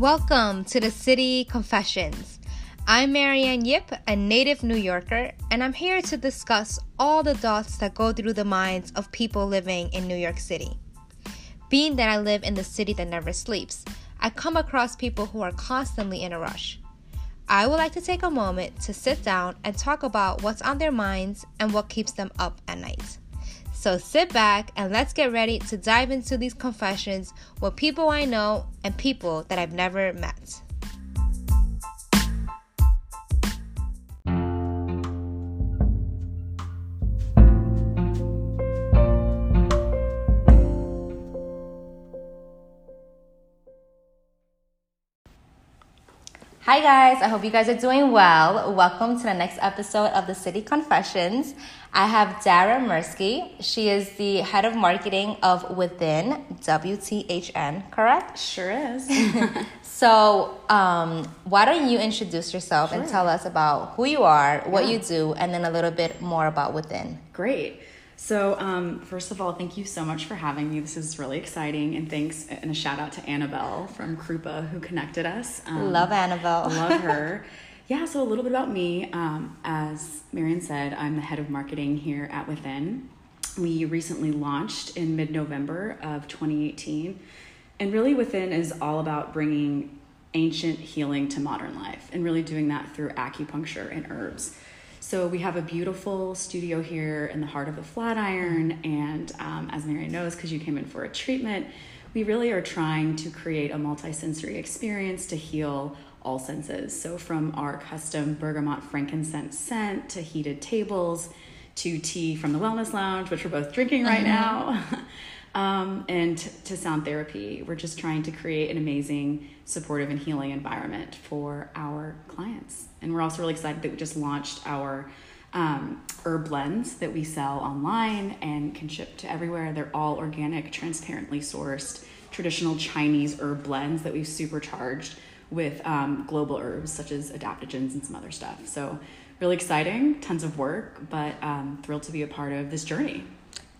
Welcome to the City Confessions. I'm Marianne Yip, a native New Yorker, and I'm here to discuss all the thoughts that go through the minds of people living in New York City. Being that I live in the city that never sleeps, I come across people who are constantly in a rush. I would like to take a moment to sit down and talk about what's on their minds and what keeps them up at night. So sit back and let's get ready to dive into these confessions with people I know and people that I've never met. Hi, guys. I hope you guys are doing well. Welcome to the next episode of the City Confessions. I have Dara Mersky. She is the head of marketing of Within WTHN, correct? Sure is. so, um, why don't you introduce yourself sure. and tell us about who you are, what yeah. you do, and then a little bit more about Within? Great. So, um, first of all, thank you so much for having me. This is really exciting, and thanks and a shout out to Annabelle from Krupa who connected us. Um, love Annabelle. love her. yeah. So a little bit about me. Um, as Marion said, I'm the head of marketing here at Within. We recently launched in mid-November of 2018, and really Within is all about bringing ancient healing to modern life, and really doing that through acupuncture and herbs. So we have a beautiful studio here in the heart of the Flatiron, and um, as Mary knows, because you came in for a treatment, we really are trying to create a multisensory experience to heal all senses. So from our custom bergamot frankincense scent to heated tables to tea from the Wellness Lounge, which we're both drinking right mm-hmm. now. um, and to sound therapy. We're just trying to create an amazing, supportive, and healing environment for our clients. And we're also really excited that we just launched our um, herb blends that we sell online and can ship to everywhere. They're all organic, transparently sourced, traditional Chinese herb blends that we've supercharged with um, global herbs such as adaptogens and some other stuff. So, really exciting, tons of work, but um, thrilled to be a part of this journey.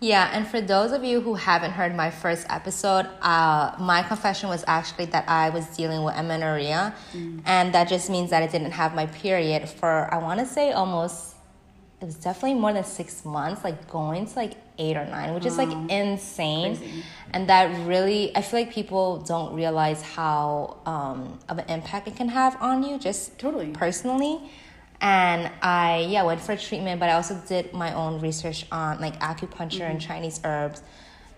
Yeah, and for those of you who haven't heard my first episode, uh, my confession was actually that I was dealing with amenorrhea, mm. and that just means that I didn't have my period for I want to say almost it was definitely more than six months, like going to like eight or nine, which is like insane, Crazy. and that really I feel like people don't realize how um, of an impact it can have on you, just totally personally and I yeah went for treatment, but I also did my own research on like acupuncture mm-hmm. and Chinese herbs,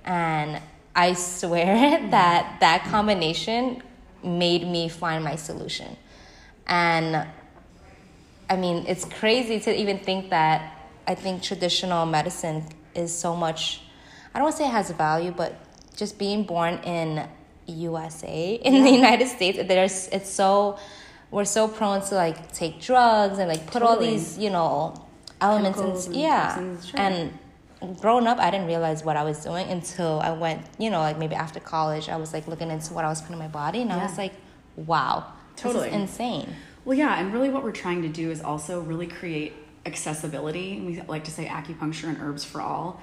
and I swear that that combination made me find my solution, and I mean it's crazy to even think that I think traditional medicine is so much. I don't want to say it has value, but just being born in USA in the United States, there's it's so we're so prone to like take drugs and like put totally. all these you know elements in yeah sure. and growing up i didn't realize what i was doing until i went you know like maybe after college i was like looking into what i was putting in my body and yeah. i was like wow totally insane well yeah and really what we're trying to do is also really create accessibility And we like to say acupuncture and herbs for all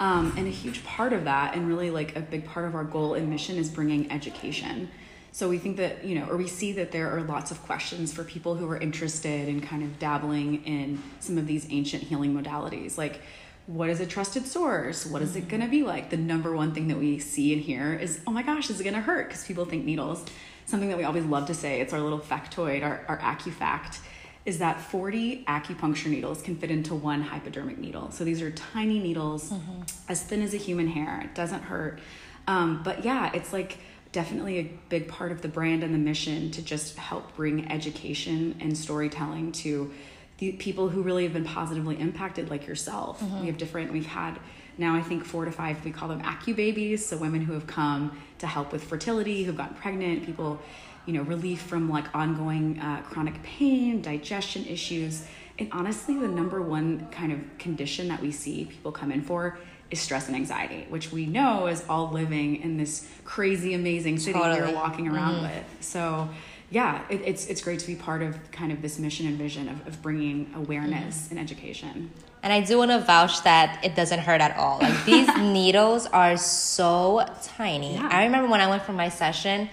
um, and a huge part of that and really like a big part of our goal and mission is bringing education so we think that, you know, or we see that there are lots of questions for people who are interested in kind of dabbling in some of these ancient healing modalities. Like, what is a trusted source? What is it going to be like? The number one thing that we see and hear is, oh my gosh, is it going to hurt? Because people think needles. Something that we always love to say, it's our little factoid, our, our AccuFact, is that 40 acupuncture needles can fit into one hypodermic needle. So these are tiny needles, mm-hmm. as thin as a human hair. It doesn't hurt. Um, but yeah, it's like definitely a big part of the brand and the mission to just help bring education and storytelling to the people who really have been positively impacted like yourself mm-hmm. we have different we've had now i think four to five we call them acu babies so women who have come to help with fertility who've gotten pregnant people you know relief from like ongoing uh, chronic pain digestion issues and honestly the number one kind of condition that we see people come in for is stress and anxiety, which we know is all living in this crazy, amazing city totally. we're walking around mm-hmm. with. So, yeah, it, it's it's great to be part of kind of this mission and vision of, of bringing awareness mm-hmm. and education. And I do want to vouch that it doesn't hurt at all. Like these needles are so tiny. Yeah. I remember when I went for my session,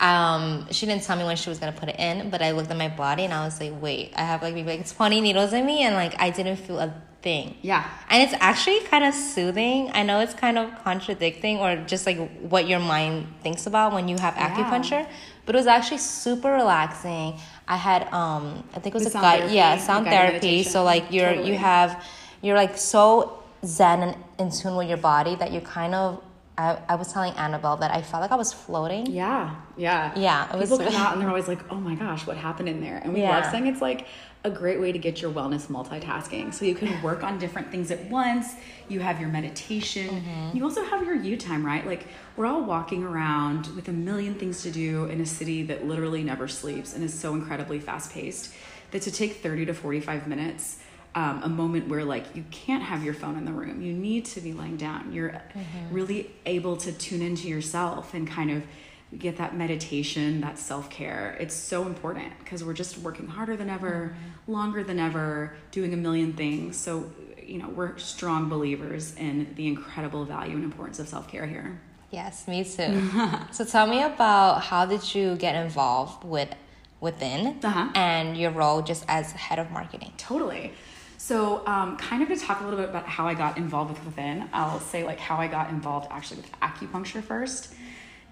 um, she didn't tell me when she was gonna put it in, but I looked at my body and I was like, wait, I have like maybe like 20 needles in me, and like I didn't feel a thing. Yeah. And it's actually kind of soothing. I know it's kind of contradicting or just like what your mind thinks about when you have Yeah. acupuncture, but it was actually super relaxing. I had um I think it was The a sound guide, therapy, yeah, sound guided therapy. meditation. So like you're Totally. you have you're like so zen and in tune with your body that you kind of I, I was telling Annabelle that I felt like I was floating. Yeah, yeah, Yeah, it was- People come out and they're always like, "Oh my gosh, what happened in there?" And we Yeah. love saying it's like a great way to get your wellness multitasking. So you can work on different things at once. You have your meditation. Mm-hmm. You also have your you time, right? Like we're all walking around with a million things to do in a city that literally never sleeps and is so incredibly fast paced. That to take thirty to forty five minutes. Um, a moment where like you can't have your phone in the room you need to be laying down you're Mm-hmm. really able to tune into yourself and kind of get that meditation, that self care. It's so important because we're just working harder than ever, longer than ever, doing a million things. So, you know, we're strong believers in the incredible value and importance of self care here. Yes, me too. so tell me about how did you get involved with within Uh-huh. and your role just as head of marketing. Totally. So, um, kind of to talk a little bit about how I got involved with Within, I'll say like how I got involved actually with acupuncture first.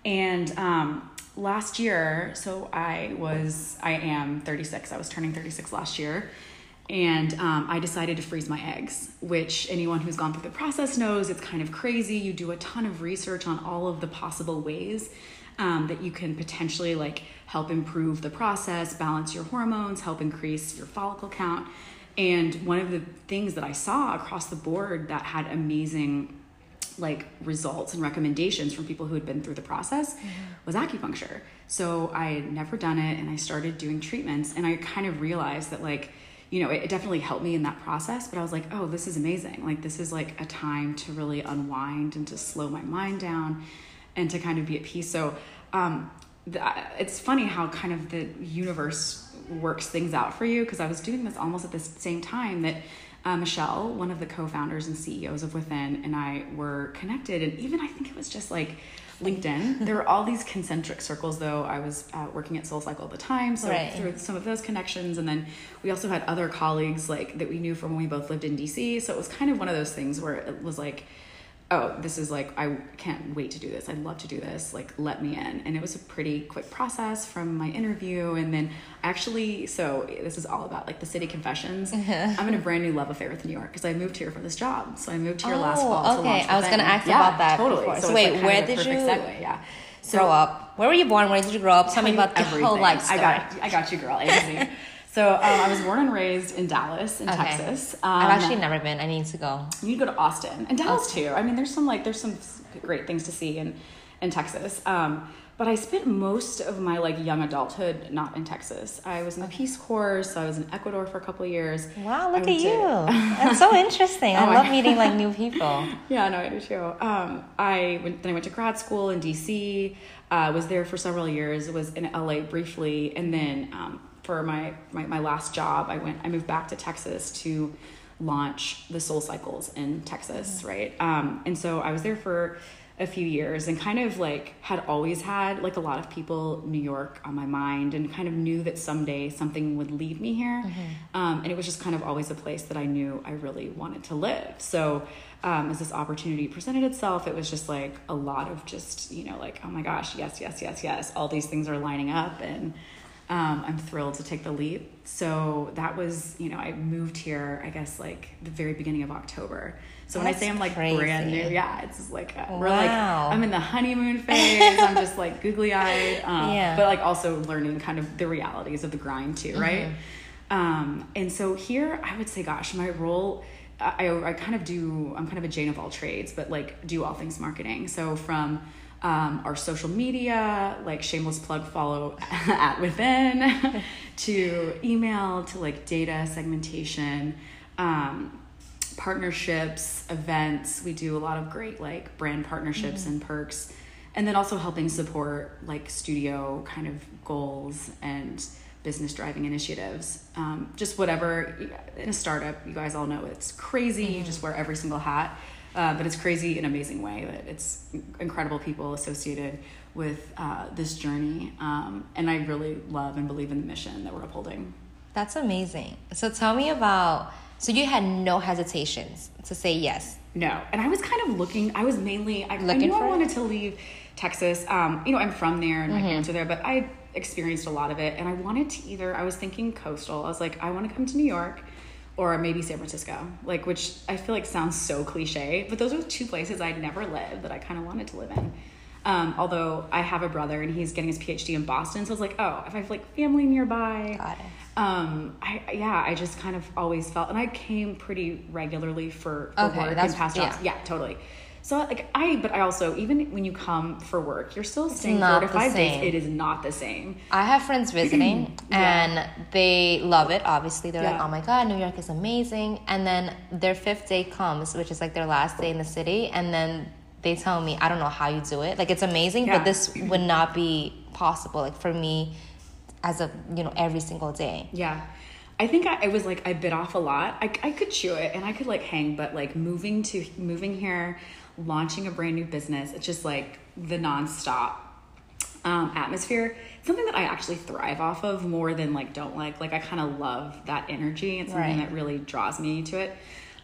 And um, last year, so I was, I am 36. I was turning 36 last year. And um, I decided to freeze my eggs, which anyone who's gone through the process knows it's kind of crazy. You do a ton of research on all of the possible ways um, that you can potentially like help improve the process, balance your hormones, help increase your follicle count. And one of the things that I saw across the board that had amazing like results and recommendations from people who had been through the process was acupuncture. So I had never done it and I started doing treatments and I kind of realized that like you know, it, it definitely helped me in that process, but I was like, oh, this is amazing. Like, this is like a time to really unwind and to slow my mind down and to kind of be at peace. So, um, the, it's funny how kind of the universe works things out for you because I was doing this almost at the same time that uh, Michelle, one of the co-founders and CEOs of Within, and I were connected, and even I think it was just like LinkedIn. there were all these concentric circles, though. I was uh, working at SoulCycle at the time, so Right. through some of those connections, and then we also had other colleagues like that we knew from when we both lived in DC. So it was kind of one of those things where it was like oh, this is like, I can't wait to do this. I'd love to do this. Like, let me in. And it was a pretty quick process from my interview. And then actually, so this is all about like the city confessions. Mm-hmm. I'm in a brand new love affair with New York because I moved here for this job. So I moved here last Oh, fall. to okay. I was gonna ask Yeah, about that Totally. before. So, So wait, like, where did you- Segue. Yeah. So grow up. Where were you born? Where did you grow up? Tell me about the whole everything. life story. I got, I got you, girl. A to Z. So um, I was born and raised in Dallas, in Okay. Texas. Um, I've actually never been. I need to go. you need to go to Austin and Dallas too. I mean, there's some like there's some great things to see in in Texas. Um, but I spent most of my like young adulthood not in Texas. I was in the Peace Corps, so I was in Ecuador for a couple of years. Wow, look at you. That's so interesting. Oh, I I- love meeting like new people. Yeah, no, I do too. Um, I went, then I went to grad school in DC. Uh, was there for several years. Was in LA briefly, and then um, for my, my my last job, I went. I moved back to Texas to launch the SoulCycles in Texas, right? Um, and so I was there for a few years and kind of like had always had like a lot of people New York on my mind and kind of knew that someday something would lead me here. Um, and it was just kind of always a place that I knew I really wanted to live. So um, as this opportunity presented itself, it was just like a lot of just, you know, like, oh my gosh, yes, yes, yes, yes. All these things are lining up and um, I'm thrilled to take the leap. So that was, you know, I moved here, I guess, like the very beginning of October. So when I say I'm like crazy. brand new, yeah, it's just like uh, we're like I'm in the honeymoon phase. I'm just like googly eyed, um, Yeah. but like also learning kind of the realities of the grind too, right? Um, and so here, I would say, gosh, my role. I, I kind of do i'm kind of a jane of all trades but like do all things marketing so from um, our social media like shameless plug follow at within to email to like data segmentation um, partnerships events. We do a lot of great like brand partnerships and perks. And then also helping support like studio kind of goals and business driving initiatives. Um, just whatever in a startup you guys all know it's crazy. You just wear every single hat Uh, but it's crazy in an amazing way that it's incredible people associated with uh, this journey. Um, and I really love and believe in the mission that we're upholding. That's amazing. So tell me about. So you had no hesitations to say yes. No, and I was kind of looking. I was mainly. I, I knew I it? wanted to leave Texas. Um, you know, I'm from there, and my Mm-hmm. parents are there, but I experienced a lot of it, and I wanted to either. I was thinking coastal. I was like, I want to come to New York, or maybe San Francisco. Like, which I feel like sounds so cliche, but those are two places I'd never lived that I kind of wanted to live in. Um, although I have a brother and he's getting his PhD in Boston, so I was like, oh, if I have like family nearby, Got it. um, I yeah, I just kind of always felt, and I came pretty regularly for, for Okay, work and past jobs. yeah. Yeah. totally. So like I, but I also even when you come for work, you're still staying four to five days. It is not the same. I have friends visiting and they love it. Obviously, they're like, "Oh my god, New York is amazing!" And then their fifth day comes, which is like their last day in the city, and then they tell me, "I don't know how you do it. Like it's amazing, Yeah. but this would not be possible. Like for me, as a you know every single day." Yeah. I think I, I was like I bit off a lot. I, I could chew it and I could like hang, but like moving to moving here, launching a brand new business, it's just like the nonstop um, atmosphere. Something that I actually thrive off of more than like don't like. Like I kind of love that energy. It's something Right. that really draws me to it.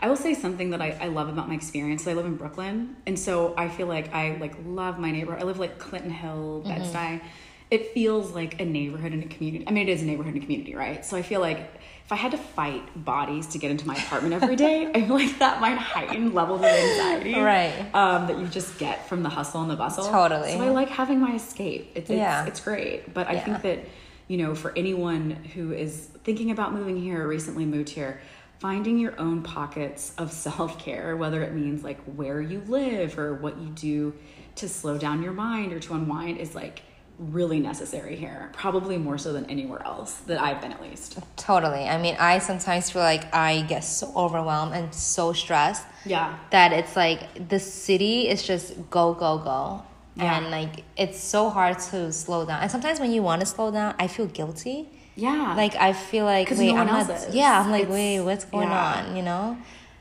I will say something that I, I love about my experience. I live in Brooklyn, and so I feel like I like love my neighborhood. I live like Clinton Hill, Bed Stuy. It feels like a neighborhood and a community. I mean, it is a neighborhood and a community, right? So I feel like if I had to fight bodies to get into my apartment every day, I feel like that might heighten levels of anxiety, Right. Um, that you just get from the hustle and the bustle. Totally. So I like having my escape. It's it's, Yeah. it's great, but I Yeah. think that you know, for anyone who is thinking about moving here or recently moved here, finding your own pockets of self care, whether it means like where you live or what you do to slow down your mind or to unwind, is like really necessary here. Probably more so than anywhere else that I've been, at least. Totally. I mean, I sometimes feel like I get so overwhelmed and so stressed Yeah. that it's like the city is just go go go Yeah. and like it's so hard to slow down and sometimes when you want to slow down i feel guilty Yeah. like i feel like wait no one i'm else not is. yeah i'm like It's- wait what's going yeah. on you know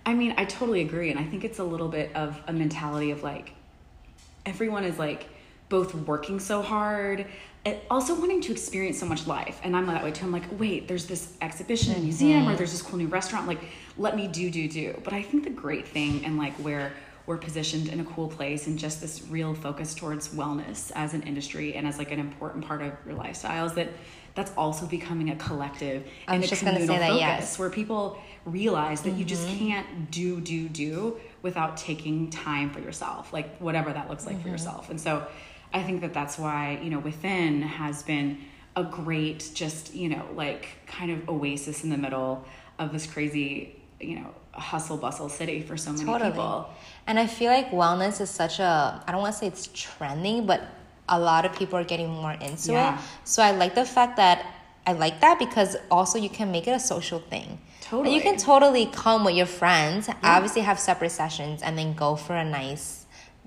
I mean, I totally agree. And I think it's a little bit of a mentality of like, everyone is like both working so hard and also wanting to experience so much life. And I'm that way too. I'm like, wait, there's this exhibition, and museum, or there's this cool new restaurant. Like, let me do, do, do. But I think the great thing and like where we're positioned in a cool place and just this real focus towards wellness as an industry and as like an important part of your lifestyle is that that's also becoming a collective I and a just gonna say communal that, focus yes. where people realize that you just Mm-hmm. can't do do do without taking time for yourself like whatever that looks like Mm-hmm. for yourself and so i think that that's why you know within has been a great just you know like kind of oasis in the middle of this crazy you know hustle bustle city for so many totally. people. And i feel like wellness is such a i don't want to say it's trending but a lot of people are getting more into Yeah. it so i like the fact that i like that because also you can make it a social thing. And you can totally. come with your friends obviously have separate sessions and then go for a nice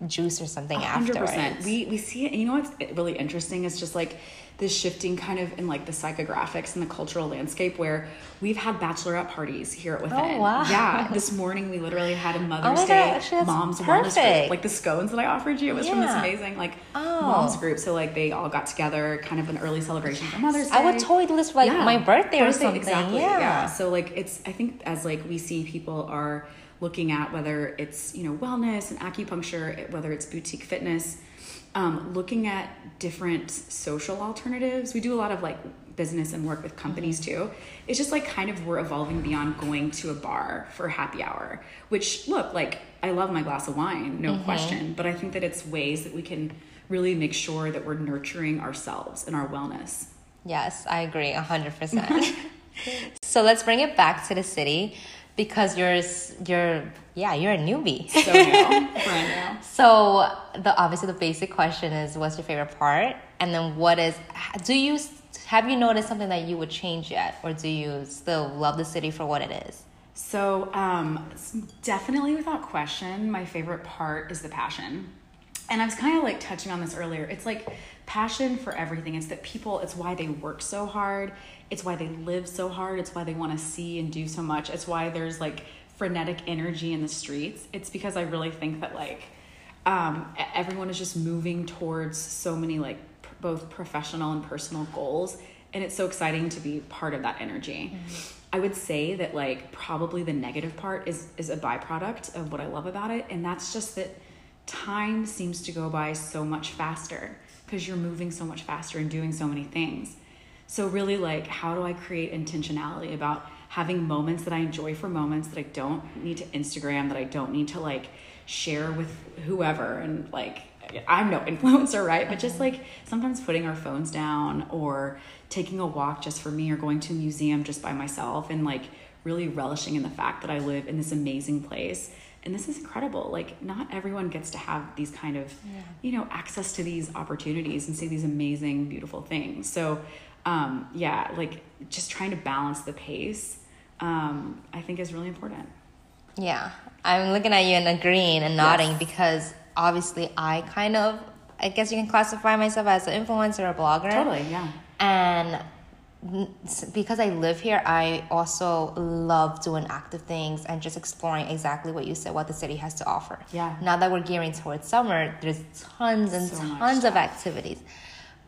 juice or something hundred afterwards. We we see it. And you know what's really interesting is just like this shifting kind of in like the psychographics and the cultural landscape where we've had bachelorette parties here at oh, Within. Oh, wow. Yeah. This morning we literally had a Mother's oh my Day that's mom's wellness group. Like the scones that I offered you, it was from this amazing like Oh. mom's group. So like they all got together, kind of an early celebration for Mother's Day. I would totally do this for like Yeah. my birthday, or something. Exactly. Yeah. So like it's I think as like we see people are looking at whether it's you know wellness and acupuncture, whether it's boutique fitness, um, looking at different social alternatives. We do a lot of like business and work with companies too. It's just like kind of we're evolving beyond going to a bar for happy hour. Which look like I love my glass of wine, no question, but I think that it's ways that we can really make sure that we're nurturing ourselves and our wellness. Yes, I agree, hundred percent. So let's bring it back to the city because you're you're yeah you're a newbie. So new, brand new. So the obviously the basic question is what's your favorite part, and then what is do you have you noticed something that you would change yet, or do you still love the city for what it is? So, um, definitely without question, my favorite part is the passion. And I was kind of like touching on this earlier. It's like passion for everything. It's that people, it's why they work so hard. It's why they live so hard. It's why they want to see and do so much. It's why there's like frenetic energy in the streets, it's because I really think that like um, everyone is just moving towards so many like both professional and personal goals, and it's so exciting to be part of that energy. I would say that like probably the negative part is is a byproduct of what I love about it, and that's just that time seems to go by so much faster because you're moving so much faster and doing so many things. So really like how do I create intentionality about having moments that I enjoy for moments that I don't need to Instagram, that I don't need to like share with whoever and like I'm no influencer, right? But just like sometimes putting our phones down or taking a walk just for me or going to a museum just by myself and like really relishing in the fact that I live in this amazing place. And this is incredible. Like not everyone gets to have these kind of, you know, access to these opportunities and see these amazing, beautiful things. So um, yeah, like just trying to balance the pace, um, I think is really important. Yeah, I'm looking at you and agreeing and nodding Yes. because obviously I kind of, I guess you can classify myself as an influencer or a blogger. Totally, yeah. And because I live here, I also love doing active things and just exploring exactly what you said, what the city has to offer. Yeah. Now that we're gearing towards summer, there's tons and So tons of activities.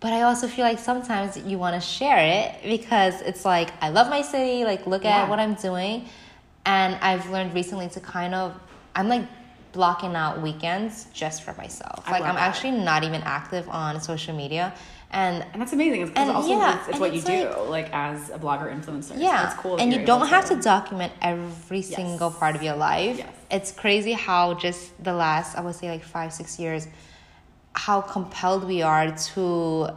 But I also feel like sometimes you want to share it because it's like, I love my city, like, look Yeah. at what I'm doing. And I've learned recently to kind of, I'm like blocking out weekends just for myself. I like, I'm that. actually not even active on social media. And And that's amazing. It's And also yeah, it's, it's what it's you do, like as a blogger influencer. So yeah, it's cool. and you're don't have to document every single part of your life. Yes. It's crazy how just the last, I would say, like five, six years, how compelled we are to,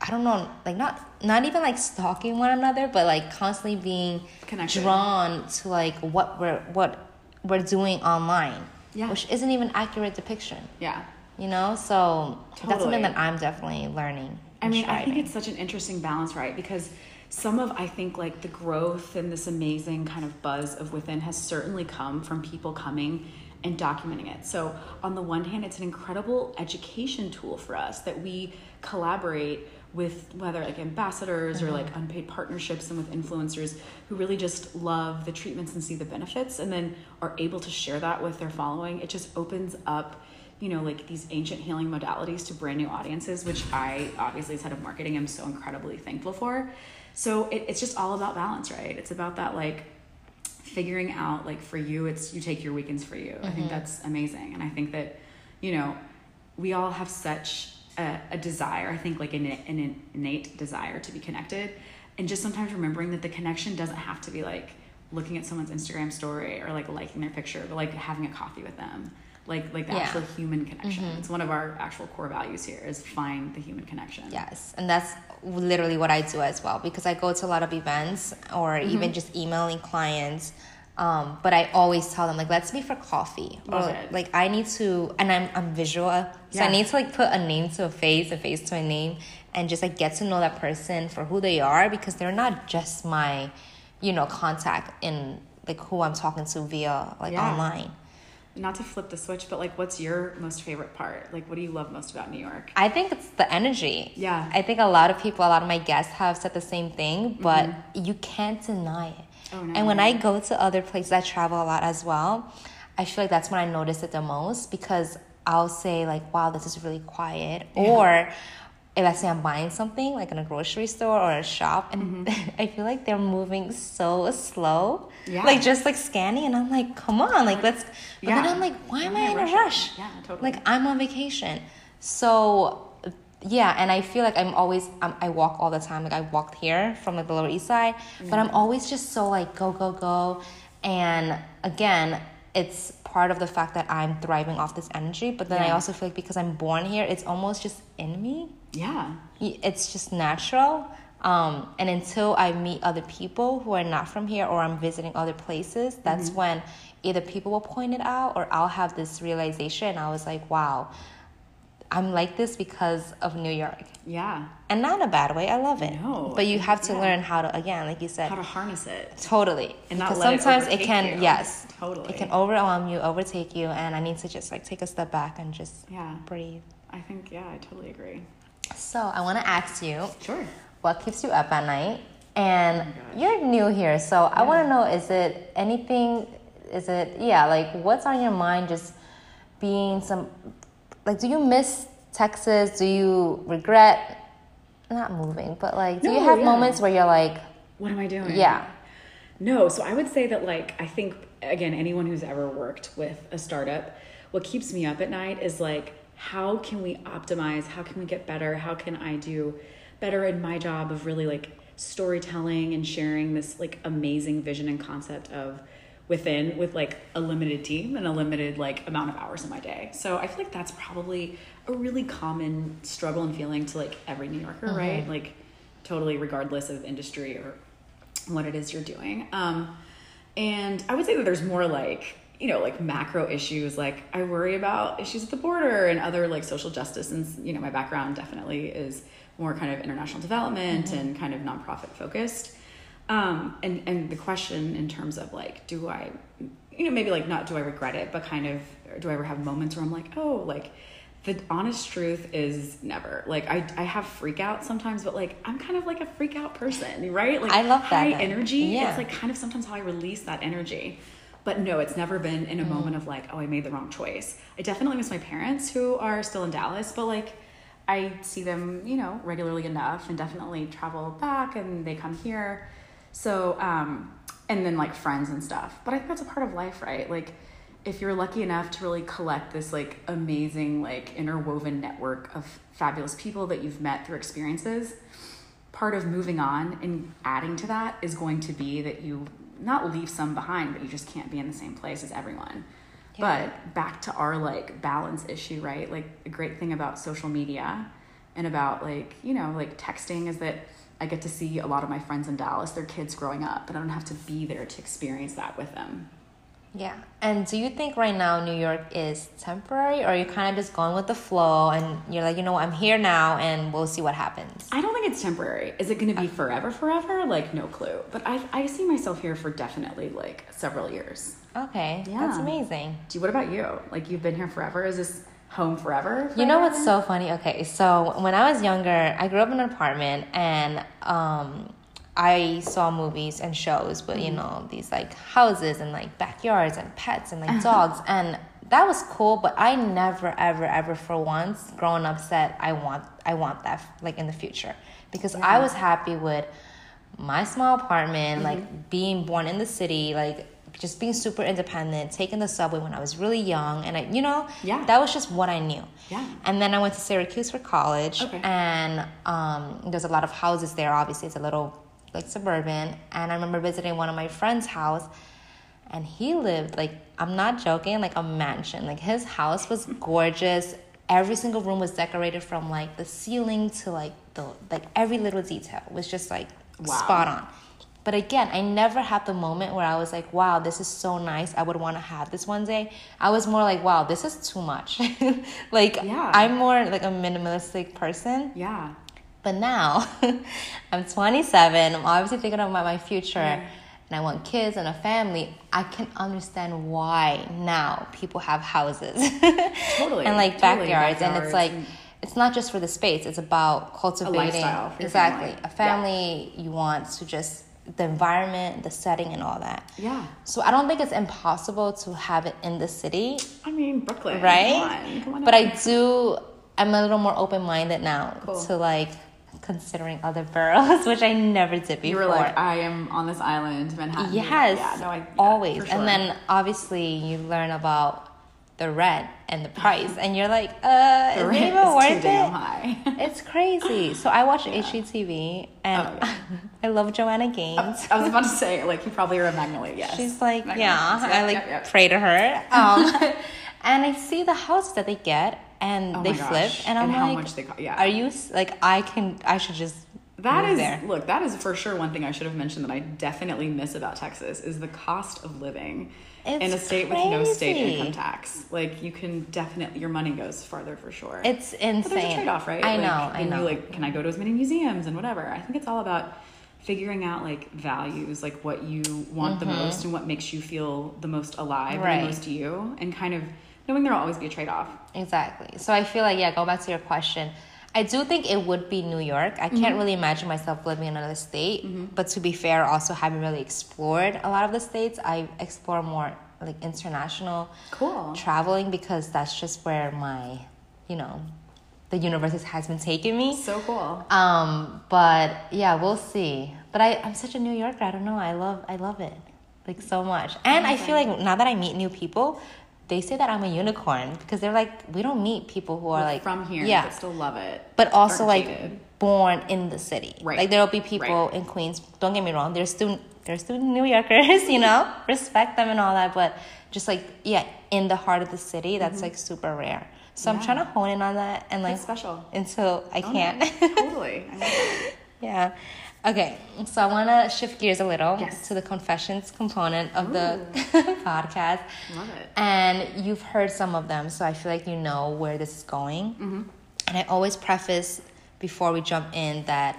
I don't know, like not not even like stalking one another, but like constantly being Connected. drawn to like what we're what we're doing online, Yeah. which isn't even accurate depiction. Yeah. You know, so that's something that I'm definitely learning. I mean, I think it's such an interesting balance, right? Because some of I think like the growth and this amazing kind of buzz of within has certainly come from people coming and documenting it. So on the one hand, it's an incredible education tool for us that we collaborate with whether like ambassadors or mm-hmm. like unpaid partnerships and with influencers who really just love the treatments and see the benefits and then are able to share that with their following. It just opens up you know, like these ancient healing modalities to brand new audiences, which I obviously, as head of marketing, I'm so incredibly thankful for. So it, it's just all about balance, right? It's about that like figuring out like for you, it's you take your weekends for you. I think mm-hmm. that's amazing, and I think that you know we all have such a, a desire. I think like an, an innate desire to be connected, and just sometimes remembering that the connection doesn't have to be like looking at someone's Instagram story or like liking their picture, but like having a coffee with them like like the Yeah. actual human connection. It's one of our actual core values here is find the human connection. Yes, and that's literally what I do as well because I go to a lot of events or Mm-hmm. even just emailing clients. Um, but I always tell them like, let's meet for coffee. Love or it. like I need to, and I'm I'm visual, so Yeah. I need to like put a name to a face, a face to a name, and just like get to know that person for who they are because they're not just my, you know, contact in like who I'm talking to via like Yeah. online. Not to flip the switch, but like what's your most favorite part? Like what do you love most about New York? I think it's the energy. Yeah. I think a lot of people, a lot of my guests have said the same thing, but you can't deny it. Mm-hmm. Oh, no. And when I go to other places, I travel a lot as well. I feel like that's when I notice it the most because I'll say like, "Wow, this is really quiet," or if let's say I'm buying something like in a grocery store or a shop, and I feel like they're moving so slow, Mm-hmm. Yeah. like just like scanning, and I'm like, "Come on, like let's." But then I'm like, "Why am I in I a rush?" Yeah, totally. Like I'm on vacation. So yeah, and I feel like I'm always um, I walk all the time. Like I walked here from like the Lower East Side, but I'm always just so like go go go. And again, it's part of the fact that I'm thriving off this energy. But then I also feel like because I'm born here, it's almost just in me. Yeah. It's just natural. Um, and until I meet other people who are not from here or I'm visiting other places, that's Mm-hmm. when either people will point it out or I'll have this realization. I was like, wow, I'm like this because of New York. Yeah. And not in a bad way. I love it. No, but you have to yeah. learn how to, again, like you said, How to harness it. totally. And not because let sometimes it, overtake can, you. yes, Totally. it can overwhelm you, overtake you, and I need to just like take a step back and just Yeah. breathe. I think yeah, I totally agree. So I want to ask you, Sure. what keeps you up at night? And Oh you're new here, so I want to know: is it anything is it yeah like what's on your mind just being some like do you miss texas do you regret not moving but like do you have yeah. moments where you're like What am I doing? yeah No, so I would say that like I think again anyone who's ever worked with a startup, what keeps me up at night is like how can we optimize? How can we get better? How can I do better in my job of really like storytelling and sharing this like amazing vision and concept of within with like a limited team and a limited like amount of hours in my day. So I feel like that's probably a really common struggle and feeling to like every New Yorker, right? Like totally regardless of industry or what it is you're doing. Um, and I would say that there's more like, you know, like macro issues. Like I worry about issues at the border and other like social justice. And, you know, my background definitely is more kind of international development and kind of nonprofit focused. Um, and, and the question in terms of like, do I, you know, maybe like not do I regret it, but kind of, do I ever have moments where I'm like, oh, like, the honest truth is never. Like I, I have freak out sometimes but like i'm kind of like a freak out person right? Like I love that high then. energy Yeah. it's like kind of sometimes how i release that energy. But no it's never been in a moment of like oh i made the wrong choice. I definitely miss my parents who are still in dallas but like i see them you know regularly enough and definitely travel back and they come here so um and then like friends and stuff. But i think that's a part of life right? Like if you're lucky enough to really collect this like amazing like interwoven network of fabulous people that you've met through experiences part of moving on and adding to that is going to be that you not leave some behind but you just can't be in the same place as everyone. Yeah. but back to our like balance issue right? Like a great thing about social media and about like you know like texting is that i get to see a lot of my friends in dallas their kids growing up and i don't have to be there to experience that with them Yeah. And do you think right now New York is temporary or are you kind of just going with the flow and you're like, you know what, I'm here now and we'll see what happens? I don't think it's temporary. Is it going to be forever, forever? Like, no clue. But I, I see myself here for definitely like several years. Okay. Yeah. That's amazing. Do you, what about you? Like, you've been here forever? Is this home forever? You know what's so funny? Okay, so when I was younger, I grew up in an apartment and um, I saw movies and shows with, you mm-hmm. know, these like houses and like backyards and pets and like uh-huh. dogs. and that was cool, but I never, ever, ever for once growing up said, I want, I want that like in the future. Because I was happy with my small apartment, like mm-hmm. being born in the city, like just being super independent, taking the subway when I was really young, and I, you know, Yeah. that was just what I knew. Yeah. And then I went to Syracuse for college, Okay. and um, there's a lot of houses there. Obviously, it's a little like suburban, and I remember visiting one of my friend's house, and he lived like I'm not joking, like a mansion. Like his house was gorgeous. Every single room was decorated from like the ceiling to like the like every little detail was just like Wow. spot on. But again, I never had the moment where I was like, wow, this is so nice. I would want to have this one day. I was more like, wow, this is too much. like, Yeah. I'm more like a minimalistic person. Yeah. But now, I'm 27. I'm obviously thinking about my future. Yeah. And I want kids and a family. I can understand why now people have houses Totally, and like totally, backyards. And it's like, it's not just for the space, it's about cultivating. lifestyle exactly. family. A family you want to just, the environment, the setting, and all that. Yeah. So I don't think it's impossible to have it in the city, I mean, Brooklyn. right? Come on. Come on but. I do. I'm a little more open minded now Cool. to like considering other boroughs, which I never did before. You were like, I am on this island, Manhattan. yes, Yeah, no, I, yeah, always. sure. And then obviously you learn about the rent and the price, and you're like, uh, the is rent it even is worth it? high. It's crazy. So I watch HGTV, and Oh, yeah. I love Joanna Gaines. I was about to say, like, you probably are a Magnolia, yes. She's like, Magnolia, yeah, I like pray to her. Um, and I see the houses that they get and Oh they flip, and I'm And how like, much they co- yeah. are you like, I can, I should just that is there. look, that is for sure one thing I should have mentioned that I definitely miss about Texas is the cost of living in a state with no state income tax. Like you can definitely your money goes farther for sure. It's insane. but there's a trade off, right? I Like, know, I know. You like, can I go to as many museums and whatever? I think it's all about figuring out like values, like what you want the most and what makes you feel the most alive Mm-hmm. Right. and the most you, and kind of knowing there'll always be a trade off. Exactly. So I feel like, yeah, go back to your question. I do think it would be New York. I can't Mm-hmm. really imagine myself living in another state. But to be fair, also haven't really explored a lot of the states. I explore more like international Cool. traveling because that's just where my, you know, the universe has been taking me. So cool. Um, but yeah, we'll see. But I, I'm such a New Yorker. I don't know. I love I love it like so much. And I feel like now that I meet new people, they say that I'm a unicorn because they're like we don't meet people who are like from here, Yeah, but still love it. but also like jaded. born in the city. Right. Like there'll be people Right. in Queens. Don't get me wrong. There's still there's still New Yorkers. You know, respect them and all that. But just like yeah, in the heart of the city, that's like super rare. So I'm Mm-hmm. Yeah. trying to hone in on that and like That's special. until I can't. totally. I love that. Yeah. Okay. So I want to shift gears a little Yes. to the confessions component of the podcast. Love it. And you've heard some of them, so I feel like you know where this is going. Mm-hmm. And I always preface before we jump in that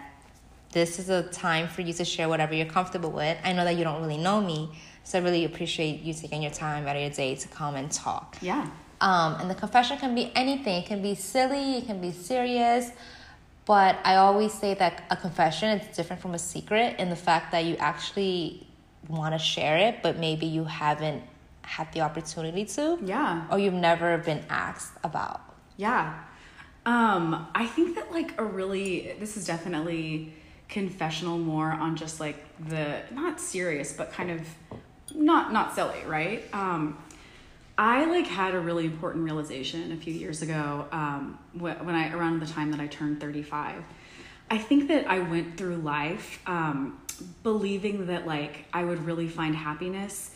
this is a time for you to share whatever you're comfortable with. I know that you don't really know me, so I really appreciate you taking your time out of your day to come and talk. Yeah. Um, and the confession can be anything. It can be silly, it can be serious. But I always say that a confession is different from a secret in the fact that you actually want to share it, but maybe you haven't had the opportunity to, Yeah. or you've never been asked about. Yeah. Um, I think that like a really this is definitely confessional more on just like the not serious but kind of not not silly, right? Um I like had a really important realization a few years ago um, when I around the time that I turned 35. I think that I went through life um, believing that like I would really find happiness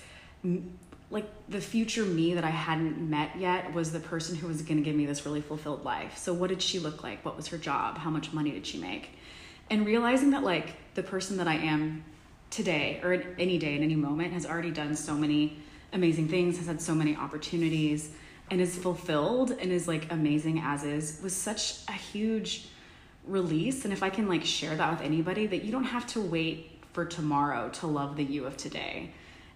like the future me that I hadn't met yet was the person who was going to give me this really fulfilled life. So what did she look like? What was her job? How much money did she make? And realizing that like the person that I am today or at any day in any moment has already done so many amazing things, has had so many opportunities and is fulfilled and is like amazing as is was such a huge release and if I can like share that with anybody that you don't have to wait for tomorrow to love the you of today.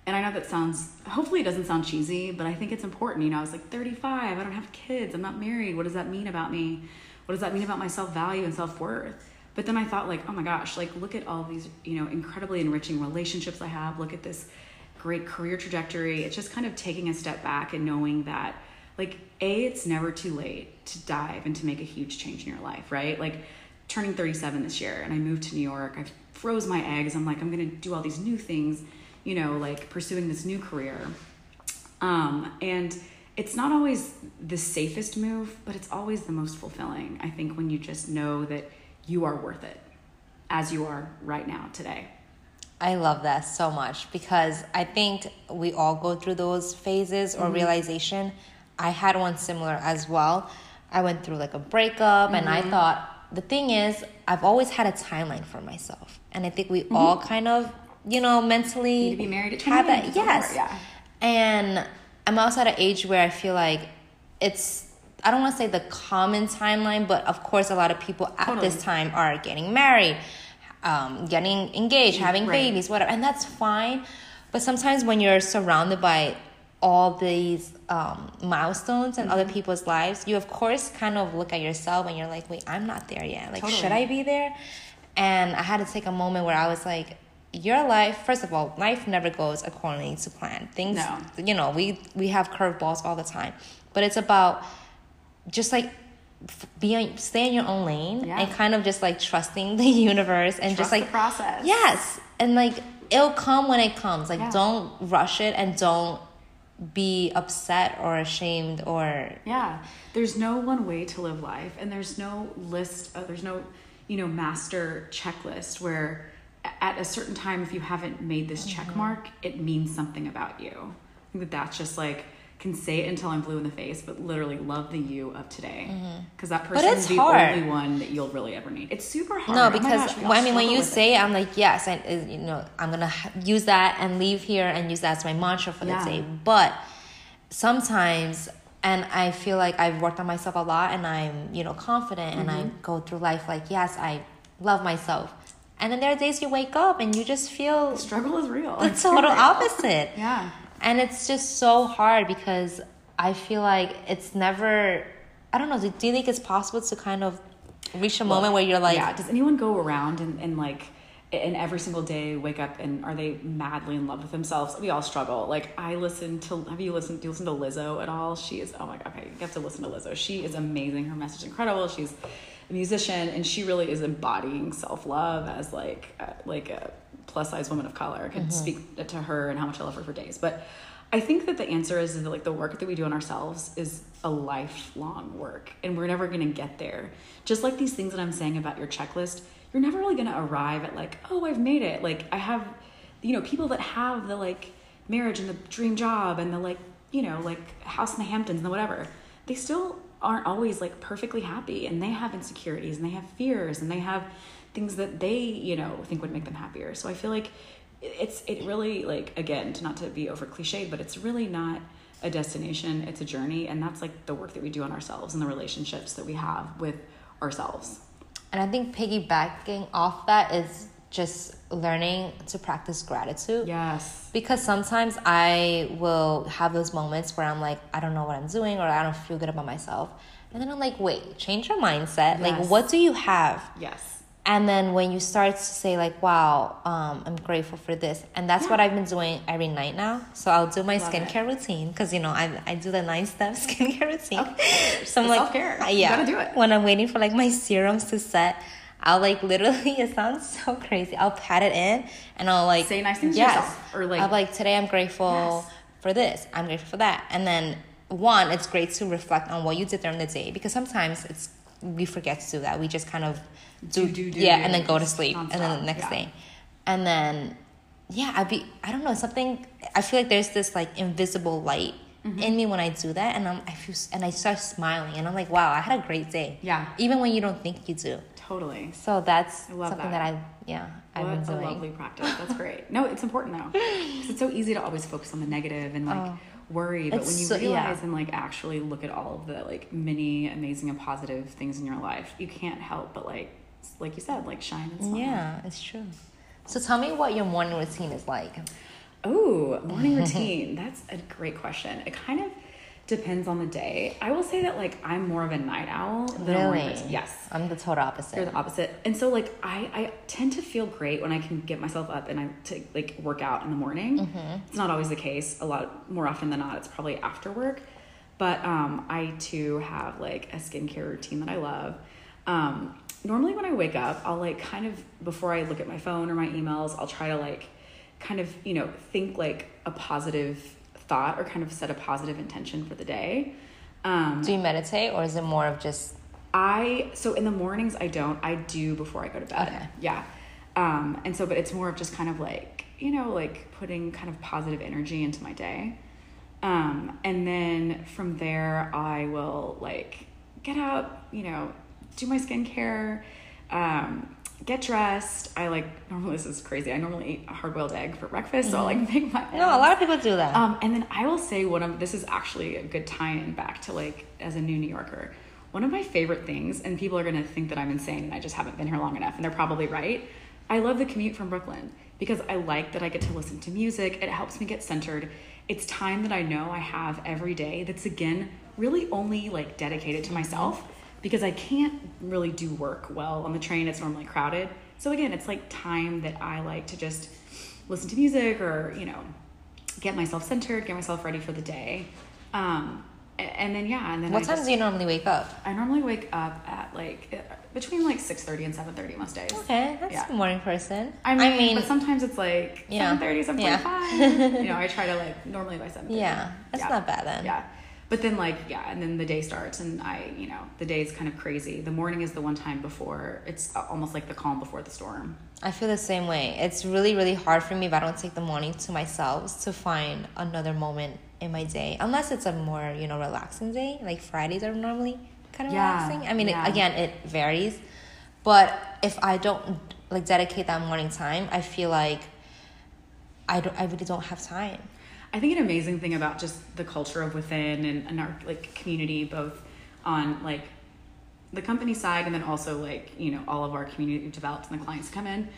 And I know that sounds hopefully it doesn't sound cheesy, but I think it's important. You know, I was like 35, I don't have kids, I'm not married. What does that mean about me? What does that mean about my self-value and self-worth? But then I thought like, oh my gosh, like look at all these, you know, incredibly enriching relationships I have. Look at this great career trajectory. It's just kind of taking a step back and knowing that like a it's never too late to dive and to make a huge change in your life, right? Like turning 37 this year and I moved to New York. I froze my eggs. I'm like I'm to do all these new things, you know, like pursuing this new career. Um and it's not always the safest move, but it's always the most fulfilling. I think when you just know that you are worth it as you are right now today. I love that so much because I think we all go through those phases or mm-hmm. realization. I had one similar as well. I went through like a breakup and I mm-hmm. thought the thing is I've always had a timeline for myself. And I think we mm-hmm. all kind of, you know, mentally Need to be married at have 21, that. Yes. yeah. And I'm also at an age where I feel like it's I don't want to say the common timeline, but of course a lot of people at Totally. this time are getting married, um, getting engaged, having Right. babies, whatever, and that's fine. But sometimes when you're surrounded by all these um, milestones and Mm-hmm. other people's lives, you of course kind of look at yourself and you're like, wait, I'm not there yet. Like, Totally. should I be there? And I had to take a moment where I was like, your life, first of all, life never goes according to plan. Things, No. you know, we we have curveballs all the time, but it's about just like be on, stay in your own lane Yeah. and kind of just like trusting the universe and just Trust the like process. Yes, and like it'll come when it comes. Like Yeah. don't rush it and don't be upset or ashamed or Yeah, there's no one way to live life, and there's no list. Uh, there's no, you know, master checklist where at a certain time, if you haven't made this check Mm-hmm. mark, it means something about you. I think that that's just like can say it until I'm blue in the face, but literally love the you of today because that person Mm-hmm. it's is the hard. only one that you'll really ever need. It's super hard. no Oh because gosh, well, I mean when you say it. it, I'm like yes, I, uh, you know I'm gonna use that and leave here and use that as my mantra for Yeah. the day. But sometimes, and I feel like I've worked on myself a lot, and I'm you know confident, and I Mm-hmm. go through life like yes, I love myself. And then there are days you wake up and you just feel struggle is real. the It's total real. opposite. Yeah. And it's just so hard because I feel like it's never. I don't know. Do do you think it's possible to kind of reach a moment where you're like, yeah does anyone go around and, and like and every single day wake up and are they madly in love with themselves? We all struggle. Like I listen to have you listened do you listen to Lizzo at all? She is oh my god, okay, you have to listen to Lizzo. She is amazing. Her message is incredible. She's a musician and she really is embodying self-love as like a, like a plus size woman of color. I could mm-hmm. speak to her and how much I love her for days. But I think that the answer is that like the work that we do on ourselves is a lifelong work and we're never going to get there. Just like these things that I'm saying about your checklist, you're never really going to arrive at like, oh, I've made it. Like I have you know, people that have the like marriage and the dream job and the like, you know, like house in the Hamptons and the whatever. They still aren't always like perfectly happy and they have insecurities and they have fears and they have things that they, you know, think would make them happier. So I feel like it's it really like again to not to be over cliched but it's really not a destination it's a journey and that's like the work that we do on ourselves and the relationships that we have with ourselves. And i think piggybacking off that is just learning to practice gratitude. Yes. Because sometimes i will have those moments where i'm like i don't know what i'm doing or i don't feel good about myself. And then i'm like wait change your mindset. Yes. like what do you have? Yes and then when you start to say like wow um, i'm grateful for this and that's yeah. what i've been doing every night now so i'll do my Love skincare it. routine because you know I, I do the nine step skincare routine so i'm like self-care. yeah you gotta do it when i'm waiting for like my serums to set I'll like literally it sounds so crazy. I'll pat it in and I'll like say nice things yes. to yourself. Or like I'll like today I'm grateful yes. for this. I'm grateful for that. And then one, it's great to reflect on what you did during the day because sometimes it's we forget to do that. We just kind of do, do, do yeah, and then go to sleep, and then the next yeah. day, and then yeah, I'd be I don't know something. I feel like there's this like invisible light mm-hmm. in me when I do that, and I'm I feel and I start smiling, and I'm like, wow, I had a great day. Yeah, even when you don't think you do. Totally. So that's something that. that. I yeah I've what been doing. a lovely practice. That's great. no, it's important though, because it's so easy to always focus on the negative and like. Oh worry but when you so, realize yeah. and like actually look at all of the like many amazing and positive things in your life you can't help but like like you said like shine and smile. Yeah it's true. So tell me what your morning routine is like. Oh morning routine. That's a great question. It kind of depends on the day. I will say that like I'm more of a night owl than really? a morning person. Yes, I'm the total opposite. You're the opposite, and so like I I tend to feel great when I can get myself up and I to like work out in the morning. Mm-hmm. It's not always the case. A lot more often than not, it's probably after work. But um, I too have like a skincare routine that I love. Um, normally when I wake up, I'll like kind of before I look at my phone or my emails, I'll try to like kind of you know think like a positive thought or kind of set a positive intention for the day. Um, do you meditate or is it more of just? I so in the mornings I don't. I do before I go to bed. Okay. Yeah. Um, and so, but it's more of just kind of like you know, like putting kind of positive energy into my day. Um, and then from there, I will like get up, you know, do my skincare, um, get dressed. I like normally this is crazy. I normally eat a hard boiled egg for breakfast, mm-hmm. so I like make my. No, a lot of people do that. Um, and then I will say one of this is actually a good tie-in back to like as a new New Yorker. One of my favorite things, and people are gonna think that I'm insane and I just haven't been here long enough, and they're probably right. I love the commute from Brooklyn because I like that I get to listen to music. It helps me get centered. It's time that I know I have every day that's again really only like dedicated to myself because I can't really do work well on the train. It's normally crowded. So again, it's like time that I like to just listen to music or, you know, get myself centered, get myself ready for the day. Um, and then yeah, and then what time do you normally wake up? I normally wake up at like uh, between like six thirty and seven thirty most days. Okay, that's yeah. a morning person. I mean, I mean, but sometimes it's like seven thirty, seven forty-five. You know, I try to like normally by seven. Yeah, that's yeah. not bad then. Yeah, but then like yeah and then the day starts and i you know the day is kind of crazy. The morning is the one time before it's almost like the calm before the storm. I feel the same way. It's really really hard for me if i don't take the morning to myself to find another moment in my day. Unless it's a more you know relaxing day like fridays are normally kind of yeah, relaxing. I mean yeah. it, again it varies. But if i don't like dedicate that morning time i feel like i don't i really don't have time I think an amazing thing about just the culture of WTHN and, and our like community, both on like the company side and then also like you know all of our community we've developed and the clients come in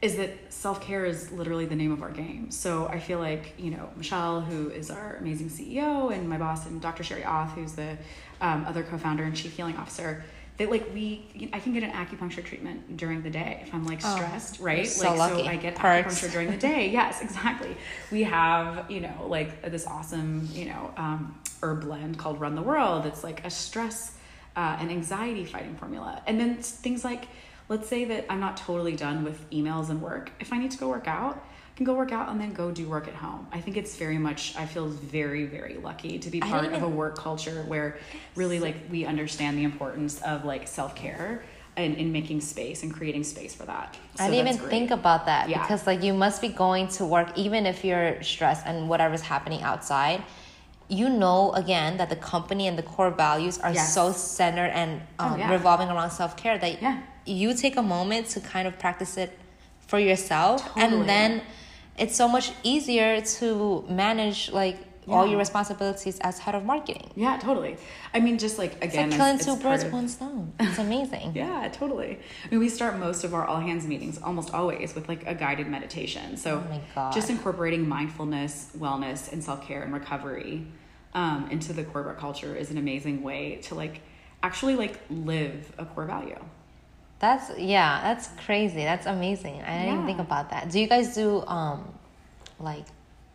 is that self-care is literally the name of our game. So i feel like you know michelle who is our amazing ceo and my boss and dr Shari Auth who's the um, other co-founder and chief healing officer They like we. I can get an acupuncture treatment during the day if I'm like Oh, stressed, right? so like lucky. so I get Perks. acupuncture during the day. Yes, exactly. We have you know like this awesome you know um, herb blend called Run the World. It's like a stress uh, and anxiety fighting formula, and then things like let's say that I'm not totally done with emails and work. If I need to go work out, can go work out and then go do work at home. I think it's very much. I feel very very lucky to be part of a work culture where really like we understand the importance of like self care and in making space and creating space for that. I didn't even great. think about that Yeah. because like you must be going to work even if you're stressed and whatever's happening outside. You know again that the company and the core values are Yes. so centered and um, Oh, yeah. revolving around self care that Yeah. you take a moment to kind of practice it for yourself, Totally. and then it's so much easier to manage like all your responsibilities as head of marketing. Yeah, totally. I mean, just like It's again, like killing it's- two birds with one stone. It's amazing. Yeah, totally. I mean, we start most of our all hands meetings almost always with like a guided meditation. So Oh just incorporating mindfulness, wellness, and self care and recovery um, into the corporate culture is an amazing way to like actually like live a core value. That's yeah, that's crazy. That's amazing. I didn't even Yeah. think about that. Do you guys do um like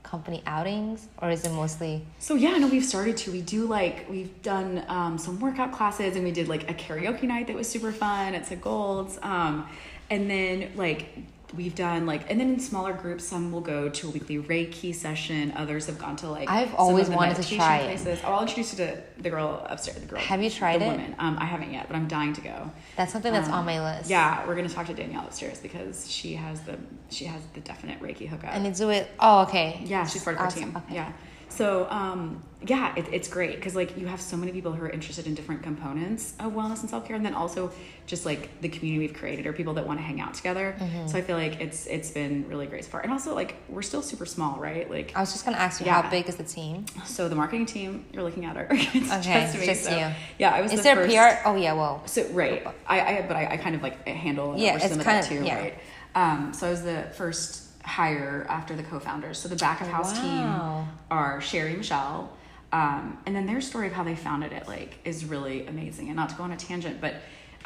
company outings or is it mostly So yeah, no, we've started to. We do like we've done um, some workout classes, and we did like a karaoke night that was super fun. At Gold's, um, and then like we've done like, and then in smaller groups, some will go to a weekly Reiki session. Others have gone to like. I've always wanted to try it. places. Oh, I'll introduce you to the girl upstairs. The girl. Have you tried the it? Woman. Um, I haven't yet, but I'm dying to go. that's something that's Um, on my list. Yeah, we're gonna talk to Danielle upstairs because she has the she has the definite Reiki hookup. And you do it oh okay. Yeah, she's part of our Awesome. team. Okay. Yeah. So, um, yeah, it, it's great because like you have so many people who are interested in different components of wellness and self care, and then also just like the community we've created or people that want to hang out together. Mm-hmm. So I feel like it's it's been really great so far, and also like we're still super small, right? Like I was just gonna ask you Yeah. how big is the team? so, the marketing team you're looking at, are it's Okay, just me. just so, you. Yeah, I was. Is the there first, PR? Oh yeah, well. so right, I, I but I, I kind of like handle Yeah, yeah, it's some of kind that of- too, yeah. right? Um, so I was the first hire after the co-founders. So the back of house Wow. team are Shari, Michelle, um, and then their story of how they founded it like is really amazing. And not to go on a tangent, but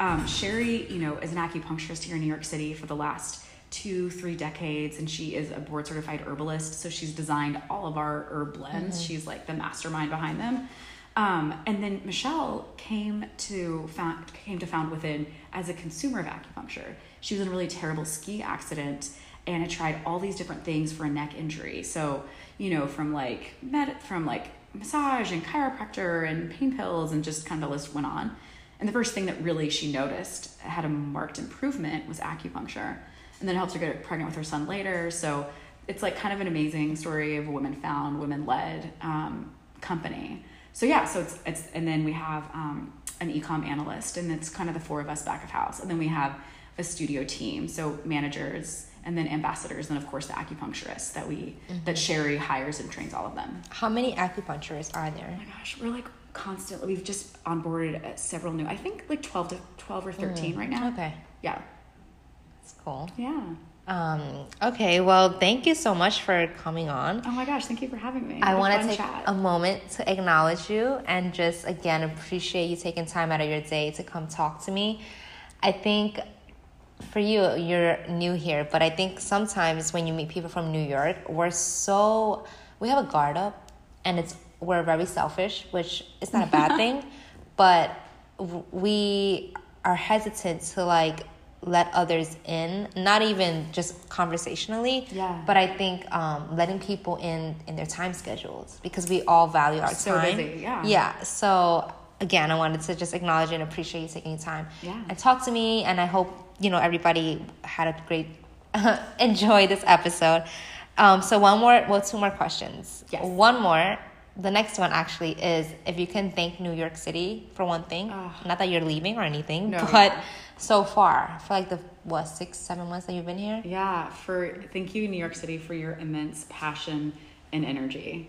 um, Shari, you know, is an acupuncturist here in New York City for the last two, three decades, and she is a board certified herbalist. So she's designed all of our herb blends. She's like the mastermind behind them. Um, and then Michelle came to found, came to found WTHN as a consumer of acupuncture. She was in a really terrible ski accident and had tried all these different things for a neck injury. So you know, from like med, from like massage and chiropractor and pain pills and just kind of the list went on. And the first thing that really she noticed had a marked improvement was acupuncture, and then helped her get pregnant with her son later. So it's like kind of an amazing story of a women found, women led um, company. So yeah, so it's it's and then we have um, an ecom analyst, and it's kind of the four of us back of house, and then we have a studio team, so managers, and then ambassadors, and of course the acupuncturists that we that Shari hires and trains all of them. How many acupuncturists are there? Oh my gosh, we're like constantly. We've just onboarded uh, several new. I think like twelve to twelve or thirteen right now. Okay. Yeah, That's cool. yeah. Um, okay, well, thank you so much for coming on. Oh my gosh, thank you for having me. I want to take chat. a moment to acknowledge you and just again appreciate you taking time out of your day to come talk to me. I think for you, you're new here, but I think sometimes when you meet people from New York, we're so we have a guard up, and it's we're very selfish, which is not a bad thing, but we are hesitant to like let others in, not even just conversationally, Yeah. but I think um, letting people in in their time schedules because we all value our So time. busy, yeah. Yeah. So again, I wanted to just acknowledge and appreciate you taking time Yeah. and talk to me. And I hope you know everybody had a great enjoy this episode. Um, so one more, well, two more questions. Yes. One more. The next one actually is if you can thank New York City for one thing. Not that you're leaving or anything, No, but yeah. so far for like the what six, seven months that you've been here. Yeah, for thank you, New York City, for your immense passion and energy.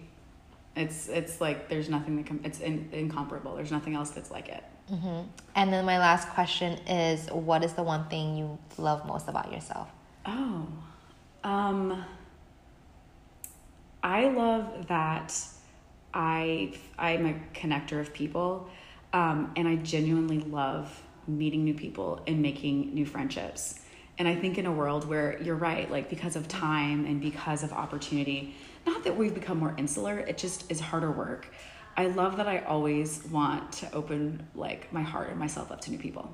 It's it's like there's nothing that com- it's in, incomparable. There's nothing else that's like it. hmm And then my last question is, what is the one thing you love most about yourself? Oh, um, I love that I I'm a connector of people, um, and I genuinely love meeting new people and making new friendships. And I think in a world where you're right, like because of time and because of opportunity, not that we've become more insular, it just is harder work. I love that I always want to open like my heart and myself up to new people.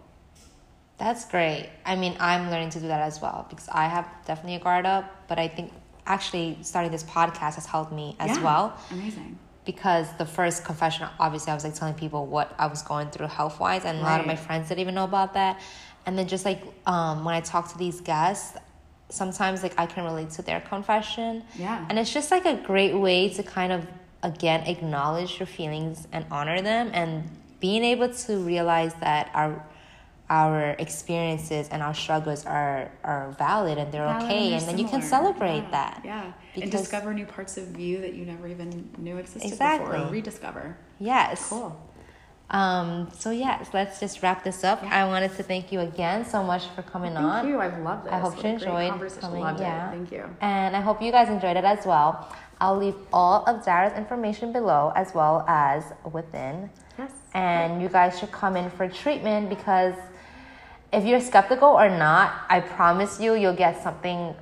That's great. I mean, I'm learning to do that as well because I have definitely a guard up, but I think actually starting this podcast has helped me as Yeah, well Amazing. because the first confession, obviously, I was like telling people what I was going through health wise, and a lot of my friends didn't even know about that. And then just like um, when I talk to these guests, sometimes like I can relate to their confession. Yeah. And it's just like a great way to kind of again acknowledge your feelings and honor them, and being able to realize that our our experiences and our struggles are are valid and they're Valid okay they're and then you can celebrate Yeah, that Yeah. and discover new parts of you that you never even knew existed Exactly. before or rediscover. yes Cool. Um, so yes, let's just wrap this up. Yeah. I wanted to thank you again so much for coming Thank on. Thank you. I've loved this. I hope What you enjoyed coming. Loved yeah. it. Thank you. And I hope you guys enjoyed it as well. I'll leave all of Dara's information below as well as WTHN. Yes. And you guys should come in for treatment because if you're skeptical or not, I promise you, you'll get something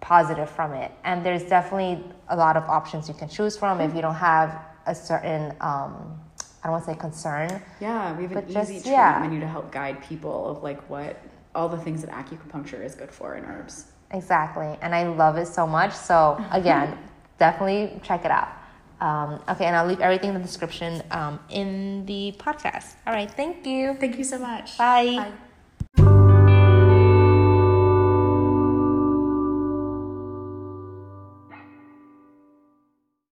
positive from it. And there's definitely a lot of options you can choose from if you don't have a certain, um, I don't want to say concern. Yeah, we have an easy just- treatment yeah. menu to help guide people of like what all the things that acupuncture is good for in herbs. Exactly. And I love it so much. So, again, definitely check it out. Um, okay, and I'll leave everything in the description um, in the podcast. All right, thank you. Thank you so much. Bye. Bye.